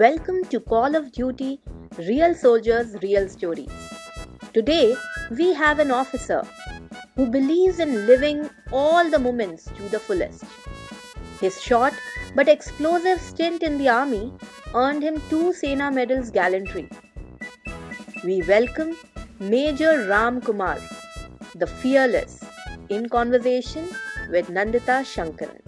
Welcome to Call of Duty Real Soldiers, Real Stories. Today, we have an officer who believes in living all the moments to the fullest. His short but explosive stint in the army earned him two Sena Medals gallantry. We welcome Major Ram Kumar, the fearless, in conversation with Nandita Shankaran.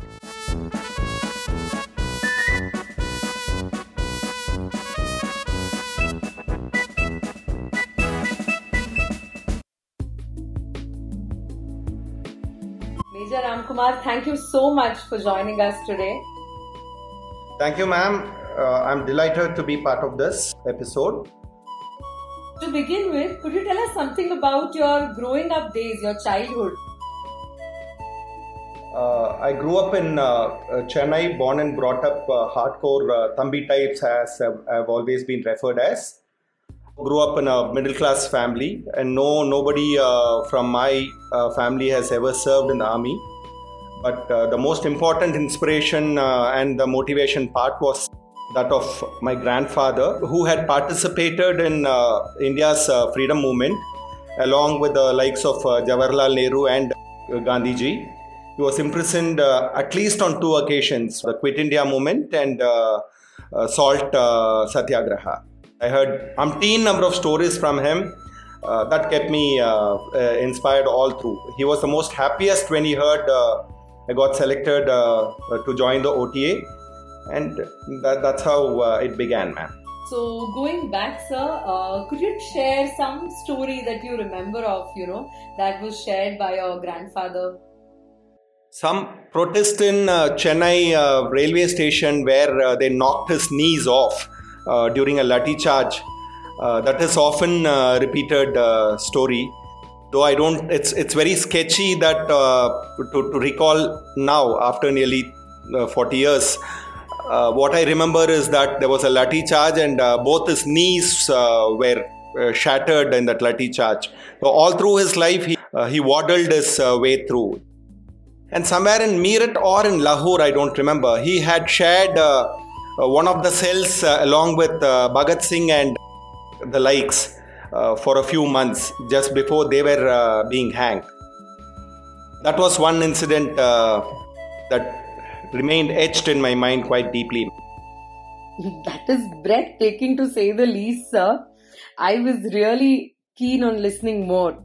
Kumar, thank you so much for joining us today. Thank you, ma'am. Uh, I'm delighted to be part of this episode. To begin with, could you tell us something about your growing up days, your childhood? Uh, I grew up in uh, uh Chennai, born and brought up uh, hardcore uh, Thambi types, as I've always been referred as. Grew up in a middle class family, and no, nobody uh, from my family has ever served in the army. But the most important inspiration and the motivation part was that of my grandfather, who had participated in uh, India's uh, freedom movement along with the likes of uh, Jawaharlal Nehru and Gandhiji. He was imprisoned uh, at least on two occasions the Quit India movement and uh, uh, Salt Satyagraha. I heard umpteen number of stories from him. that kept me inspired all through. He was the most happiest when he heard I got selected to join the OTA and that, that's how uh, it began, ma'am. So going back, sir, uh, could you share some story that you remember of, you know, that was shared by your grandfather? Some protest in uh, Chennai uh, railway station where uh, they knocked his knees off uh, during a lathi charge. that is often repeated story. Though I don't, it's it's very sketchy that to, to recall now after nearly 40 years uh, what I remember is that there was a lathi charge and uh, both his knees uh, were uh, shattered in that lathi charge. So all through his life, he, uh, he waddled his uh, way through. And somewhere in Meerut or in Lahore, I don't remember, he had shared one of the cells along with Bhagat Singh and the likes for a few months just before they were being hanged. That was one incident that remained etched in my mind quite deeply. That is breathtaking to say the least, sir. I was really keen on listening more.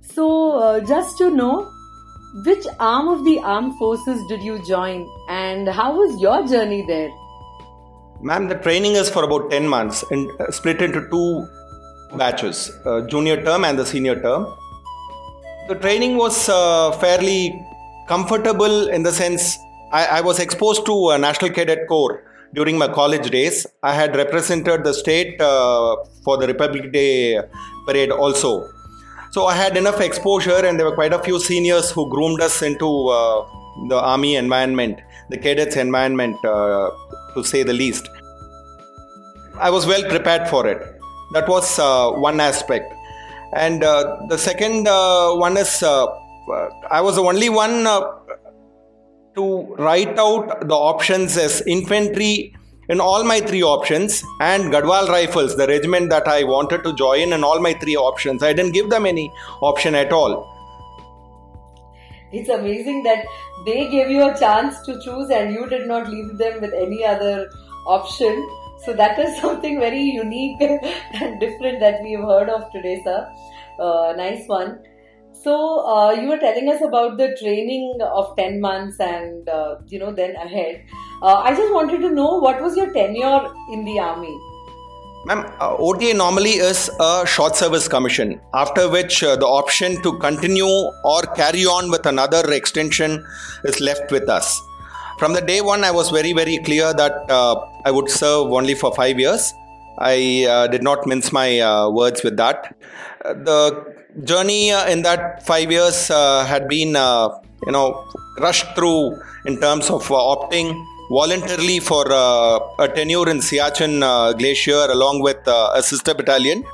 So, uh, just to know, which arm of the armed forces did you join and how was your journey there? Ma'am, the training is for about 10 months and uh, split into two batches uh, junior term and the senior term. The training was uh, fairly comfortable in the sense I, I was exposed to a National Cadet Corps during my college days. I had represented the state uh, for the Republic Day parade also. So I had enough exposure, and there were quite a few seniors who groomed us into uh, the army environment, the cadets environment, uh, to say the least. I was well prepared for it. That was uh, one aspect. And uh, the second uh, one is I was the only one to write out the options as infantry in all my three options and Garhwal Rifles, the regiment that I wanted to join in all my three options. I didn't give them any option at all. It's amazing that they gave you a chance to choose and you did not leave them with any other option. So that is something very unique and different that we have heard of today, sir. Uh, nice one. So uh, you were telling us about the training of 10 months and uh, you know then ahead. Uh, I just wanted to know what was your tenure in the army? Ma'am, uh, OTA normally is a short service commission, after which uh, the option to continue or carry on with another extension is left with us. From the day one, I was very, very clear that uh, I would serve only for five years. I did not mince my words with that. the journey uh, in that five years uh, had been, uh, you know, rushed through in terms of opting voluntarily for a tenure in Siachen Glacier along with a sister battalion.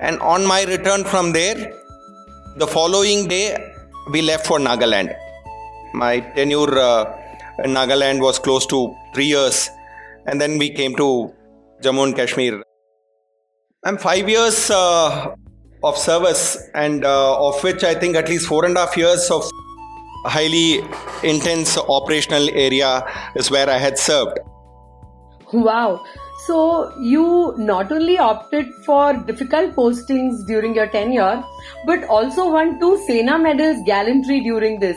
And on my return from there, the following day, we left for Nagaland. My tenure Nagaland was close to three years, and then we came to Jammu and Kashmir. I'm five years uh, of service, and uh, of which I think at least four and a half years of highly intense operational area is where I had served. Wow. So you not only opted for difficult postings during your tenure, but also won two Sena medals gallantry during this.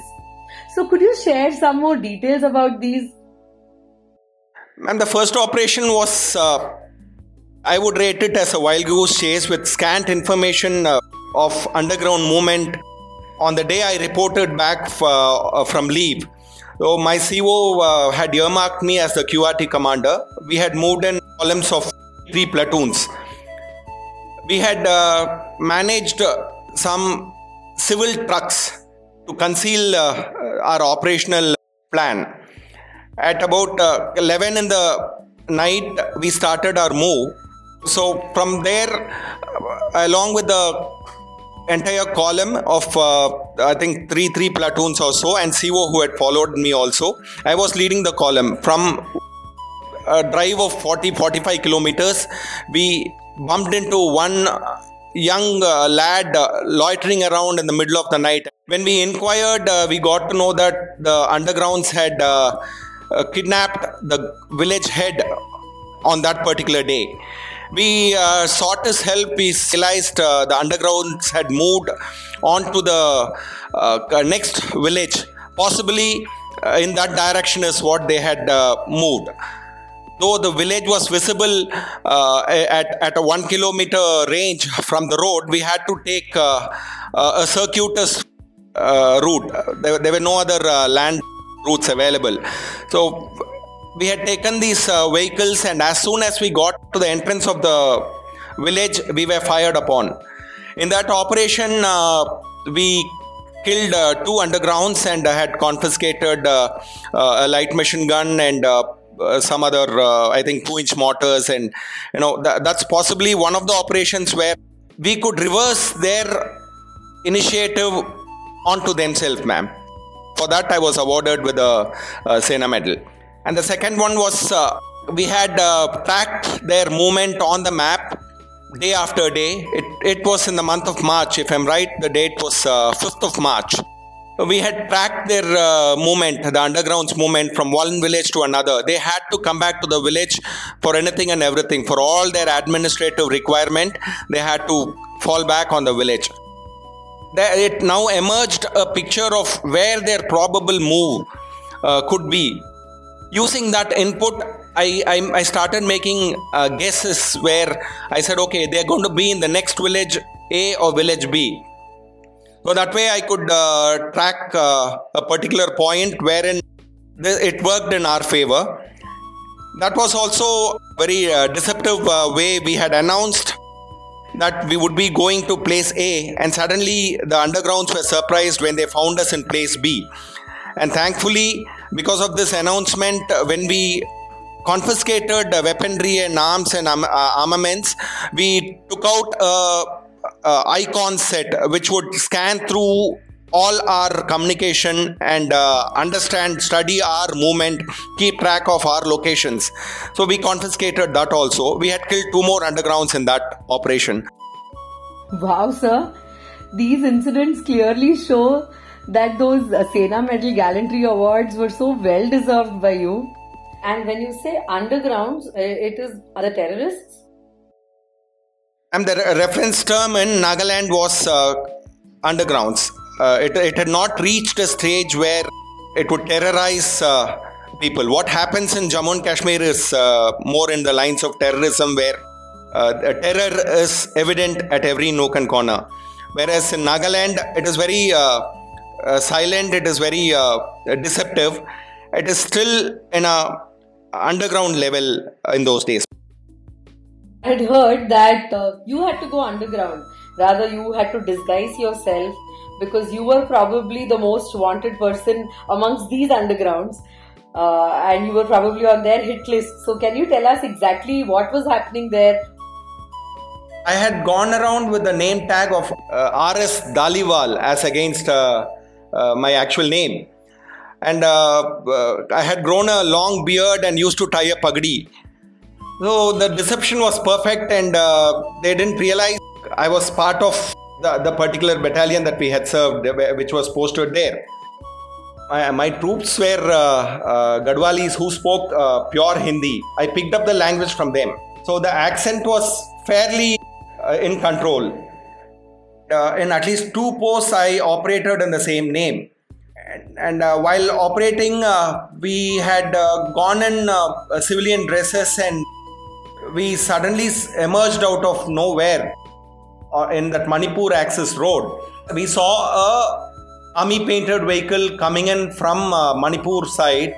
So could you share some more details about these? And the first operation was uh, I would rate it as a wild goose chase with scant information uh, of underground movement. On the day I reported back f- uh, from leave, so my CO uh, had earmarked me as the QRT commander. We had moved in columns of three platoons. We had uh, managed uh, some civil trucks to conceal uh, our operational plan. At about uh, 11 in the night, we started our move so from there, uh, along with the entire column of uh, I think three three platoons or so, and CO who had followed me also, I was leading the column from a drive of 40 45 kilometers. We bumped into one young uh, lad uh, loitering around in the middle of the night. When we inquired, uh, we got to know that the undergrounds had uh, uh, kidnapped the village head on that particular day. We uh, sought his help. We realized uh, the undergrounds had moved on to the uh, next village. Possibly in that direction is what they had moved. Though the village was visible at, at a one kilometer range from the road, we had to take a circuitous uh, route. There, there were no other uh, land routes available. So we had taken these uh, vehicles, and as soon as we got to the entrance of the village, we were fired upon. In that operation, uh, we killed uh, two undergrounds and uh, had confiscated a light machine gun and uh, some other, uh, I think, two-inch mortars, and you know tha- that's possibly one of the operations where we could reverse their initiative onto themselves, ma'am. For that, I was awarded with a, uh Sena medal. And the second one was uh, we had uh, tracked their movement on the map day after day. It, it was in the month of March, if I'm right, the date was uh, 5th of March. We had tracked their uh, movement, the underground's movement from one village to another. They had to come back to the village for anything and everything. For all their administrative requirement, they had to fall back on the village it now emerged a picture of where their probable move uh, could be. Using that input, I, I, I started making uh, guesses where I said, okay, they're going to be in the next village A or village B. So that way I could uh, track uh, a particular point wherein it worked in our favor. That was also a very uh, deceptive uh, way we had announced that we would be going to place A, and suddenly the undergrounds were surprised when they found us in place B. And thankfully, because of this announcement, when we confiscated weaponry and arms and uh, armaments, we took out a, a Icom set which would scan through all our communication and uh, understand, study our movement, keep track of our locations. So we confiscated that also. We had killed two more undergrounds in that operation. Wow, sir. These incidents clearly show that those uh, Sena Medal Gallantry Awards were so well deserved by you. And when you say undergrounds, uh, it is are the terrorists? And the reference term in Nagaland was uh, undergrounds. Uh, it, it had not reached a stage where it would terrorize uh, people. What happens in Jammu and Kashmir is uh, more in the lines of terrorism, where uh, terror is evident at every nook and corner. Whereas in Nagaland, it is very uh, silent, it is very deceptive. It is still in a underground level in those days. I had heard that uh, you had to go underground. Rather, you had to disguise yourself because you were probably the most wanted person amongst these undergrounds. Uh, and you were probably on their hit list. So, can you tell us exactly what was happening there? I had gone around with the name tag of uh, RS Daliwal as against uh, uh, my actual name. And uh, uh, I had grown a long beard and used to tie a pagdi. So the deception was perfect, and uh, they didn't realize I was part of the, the particular battalion that we had served, which was posted there. My, my troops were uh, uh, Garhwalis who spoke uh, pure Hindi. I picked up the language from them. So the accent was fairly uh, in control. Uh, in at least two posts, I operated in the same name. And, uh, while operating, we had gone in civilian dresses and we suddenly emerged out of nowhere in that Manipur access road. We saw a army painted vehicle coming in from uh, Manipur side.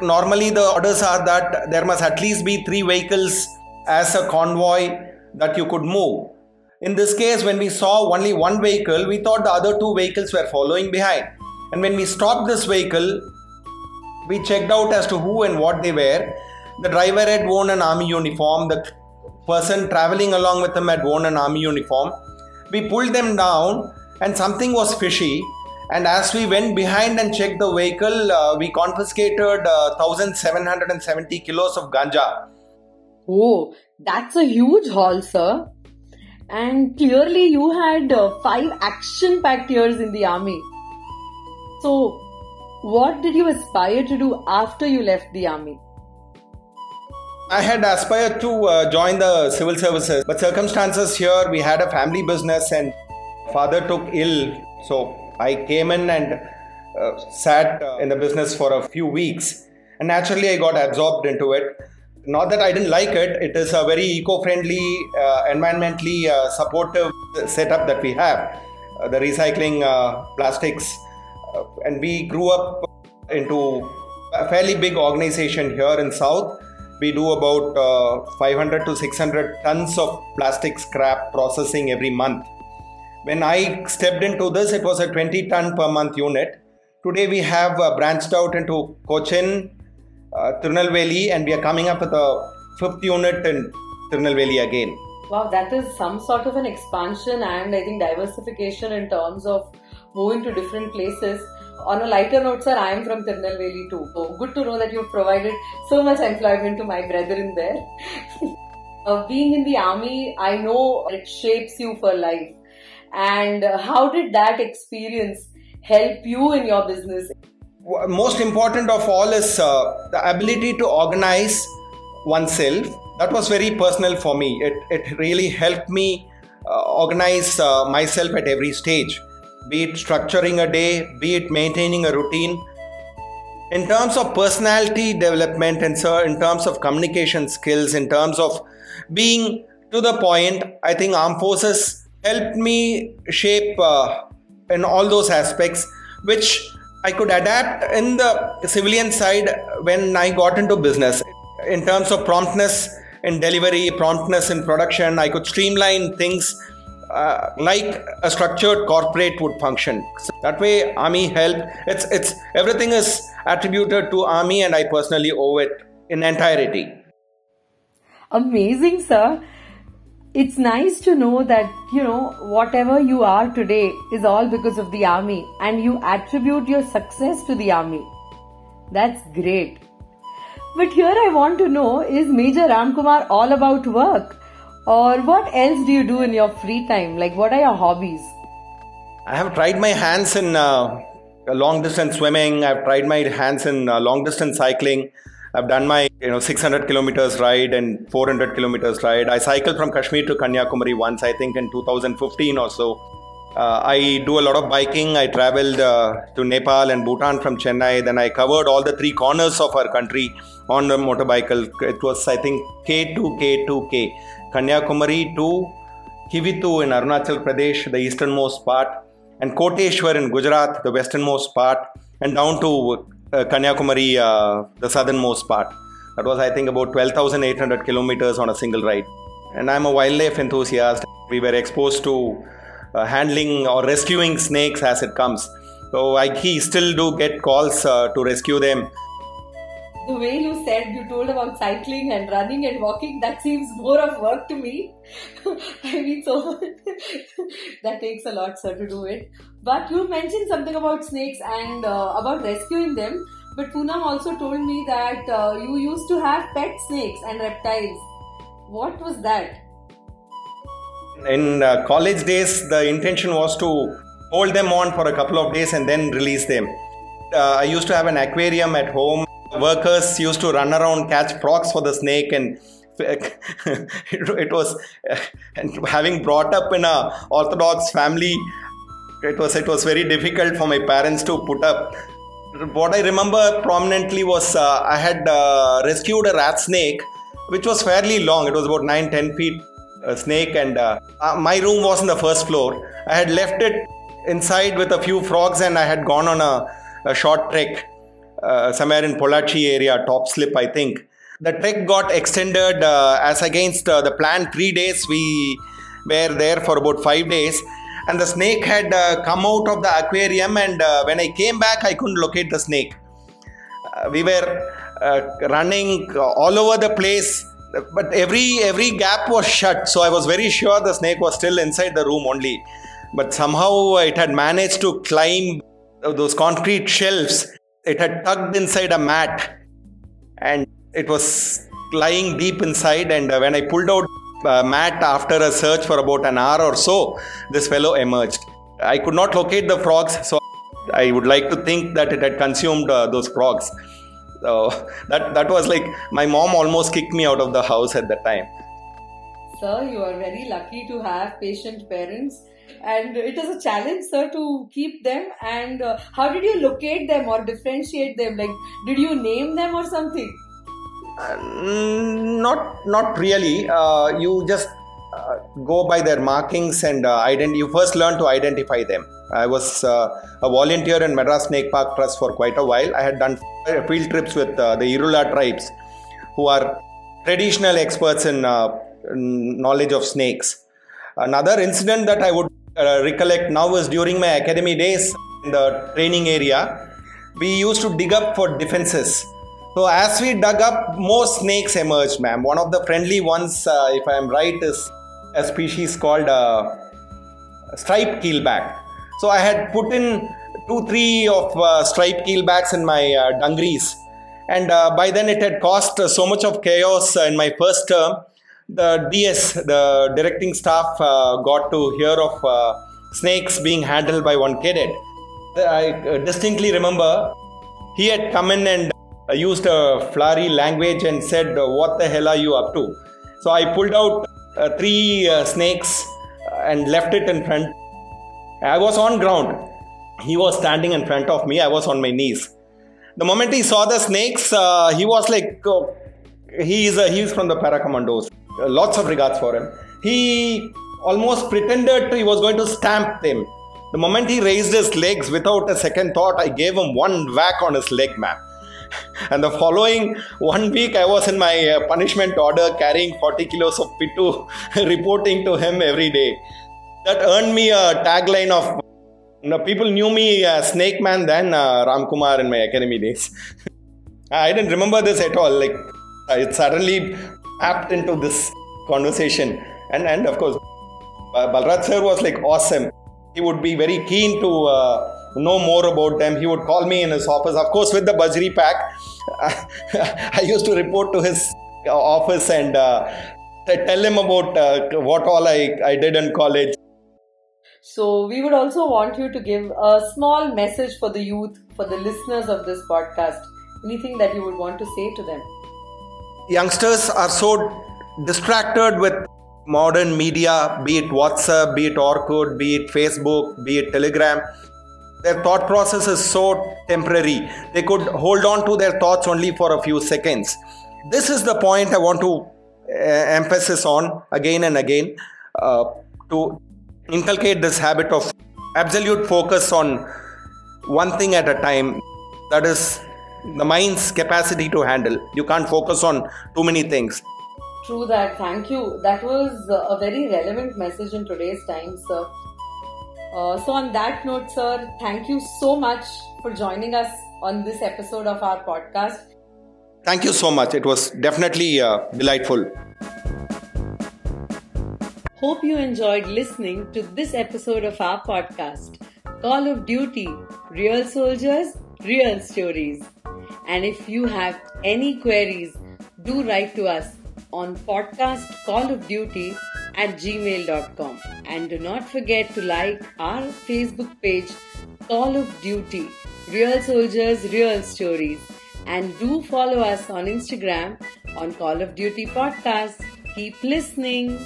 Normally, the orders are that there must at least be three vehicles as a convoy that you could move. In this case, when we saw only one vehicle, we thought the other two vehicles were following behind. And when we stopped this vehicle, we checked out as to who and what they were. The driver had worn an army uniform, the person traveling along with him had worn an army uniform. We pulled them down, and something was fishy. And as we went behind and checked the vehicle, uh, we confiscated uh, 1,770 kilos of ganja Oh, that's a huge haul, sir. And clearly, you had uh, five action packed years in the army. So, what did you aspire to do after you left the army? I had aspired to uh, join the civil services, but circumstances here, we had a family business and father took ill. So I came in and uh, sat uh, in the business for a few weeks. And naturally, I got absorbed into it not that I didn't like it, it is a very eco friendly, uh, environmentally uh, supportive setup that we have. Uh, the recycling plastics, and we grew up into a fairly big organization here in South. We do about uh, 500 to 600 tons of plastic scrap processing every month. When I stepped into this, it was a 20 ton per month unit. Today we have branched out into Cochin, uh, Tirunelveli, and we are coming up with a fifth unit in Tirunelveli again. Wow, that is some sort of an expansion and I think diversification in terms of moving to different places. On a lighter note, sir, I am from Tirunelveli too. So good to know that you've provided so much employment to my brethren there. uh, being in the army, I know it shapes you for life. And uh, how did that experience help you in your business? most important of all is uh, the ability to organize oneself that was very personal for me it, it really helped me uh, organize uh, myself at every stage be it structuring a day be it maintaining a routine in terms of personality development and so in terms of communication skills in terms of being to the point i think armed forces helped me shape uh, in all those aspects which I could adapt in the civilian side when I got into business. In terms of promptness in delivery, promptness in production, I could streamline things uh, like a structured corporate would function. So that way, Army help. It's it's everything is attributed to Army, and I personally owe it in entirety. Amazing, sir it's nice to know that, you know, whatever you are today is all because of the army and you attribute your success to the army. That's great. But here I want to know is Major Ramkumar all about work? Or what else do you do in your free time? Like, what are your hobbies? I have tried my hands in uh, long distance swimming, I've tried my hands in uh, long distance cycling. I've done my you know 600 kilometers ride and 400 kilometers ride. I cycled from Kashmir to Kanyakumari once, I think in 2015 or so. Uh, I do a lot of biking. I traveled uh, to Nepal and Bhutan from Chennai. Then I covered all the three corners of our country on the motorcycle. It was, I think, K2K2K. Kanyakumari to Kibithu in Arunachal Pradesh, the easternmost part, and Koteshwar in Gujarat, the westernmost part, and down to uh, Kanyakumari, uh, the southernmost part. That was, I think, about 12,800 kilometers on a single ride. And I'm a wildlife enthusiast. We were exposed to handling or rescuing snakes as it comes. So I still do get calls uh, to rescue them. The way you said you told about cycling and running and walking, that seems more of work to me. I mean, so that takes a lot, sir, to do it. But you mentioned something about snakes and uh, about rescuing them. But Poonam also told me that uh, you used to have pet snakes and reptiles. What was that? In uh, college days, the intention was to hold them on for a couple of days and then release them. Uh, I used to have an aquarium at home. Workers used to run around, catch frogs for the snake, and it, was and having brought up in a orthodox family it was it was very difficult for my parents to put up what i remember prominently was uh, i had uh, rescued a rat snake which was fairly long it was about 9 10 feet uh, snake and uh, uh, my room was on the first floor i had left it inside with a few frogs and i had gone on a, a short trek uh, somewhere in Pollachi area top slip i think the trek got extended uh, as against uh, the planned three days. We were there for about five days, and the snake had uh, come out of the aquarium. And uh, when I came back, I couldn't locate the snake. We were running all over the place, but every every gap was shut. So I was very sure the snake was still inside the room only. But somehow it had managed to climb those concrete shelves. It had tugged inside a mat and it was lying deep inside, and uh, when I pulled out uh, mat after a search for about an hour or so, this fellow emerged. I could not locate the frogs, so I would like to think that it had consumed uh, those frogs. So that that was like my mom almost kicked me out of the house at that time. Sir, you are very lucky to have patient parents, and it is a challenge, sir, to keep them. And uh, how did you locate them or differentiate them? Like, did you name them or something? Uh, not not really. Uh, you just uh, go by their markings and uh, ident- you first learn to identify them. I was uh, a volunteer in Madras Snake Park Trust for quite a while. I had done field trips with uh, the Irula tribes, who are traditional experts in, in knowledge of snakes. Another incident that I would recollect now is during my academy days in the training area. We used to dig up for defenses so as we dug up, more snakes emerged, ma'am. One of the friendly ones, uh, if I am right, is a species called uh, striped keelback. So I had put in two, three of uh, striped keelbacks in my uh, dungarees, and uh, by then it had caused so much of chaos in my first term. The DS, the directing staff, uh, got to hear of uh, snakes being handled by one cadet. I distinctly remember he had come in and used a flowery language and said, What the hell are you up to? So I pulled out uh, three uh, snakes and left it in front. I was on ground. He was standing in front of me. I was on my knees. The moment he saw the snakes, uh, he was like, oh, he is he's from the para commandos. lots of regards for him. He almost pretended he was going to stamp them. The moment he raised his legs without a second thought, I gave him one whack on his leg, ma'am and the following one week i was in my uh, punishment order carrying 40 kilos of pitu reporting to him every day that earned me a tagline of you know, people knew me as snake man than uh, ram kumar in my academy days i didn't remember this at all like it suddenly tapped into this conversation and and of course uh, balraj sir was like awesome he would be very keen to uh, know more about them. He would call me in his office, of course, with the Bajri pack. I used to report to his office and uh, tell him about uh, what all I, I did in college. So, we would also want you to give a small message for the youth, for the listeners of this podcast. Anything that you would want to say to them? Youngsters are so distracted with modern media, be it WhatsApp, be it Orkut, be it Facebook, be it Telegram their thought process is so temporary they could hold on to their thoughts only for a few seconds this is the point i want to uh, emphasis on again and again uh, to inculcate this habit of absolute focus on one thing at a time that is the mind's capacity to handle you can't focus on too many things true that thank you that was a very relevant message in today's time sir uh, so, on that note, sir, thank you so much for joining us on this episode of our podcast. Thank you so much. It was definitely uh, delightful. Hope you enjoyed listening to this episode of our podcast, Call of Duty Real Soldiers, Real Stories. And if you have any queries, do write to us on podcast call of duty at gmail.com. And do not forget to like our Facebook page, Call of Duty Real Soldiers, Real Stories. And do follow us on Instagram on Call of Duty Podcast. Keep listening.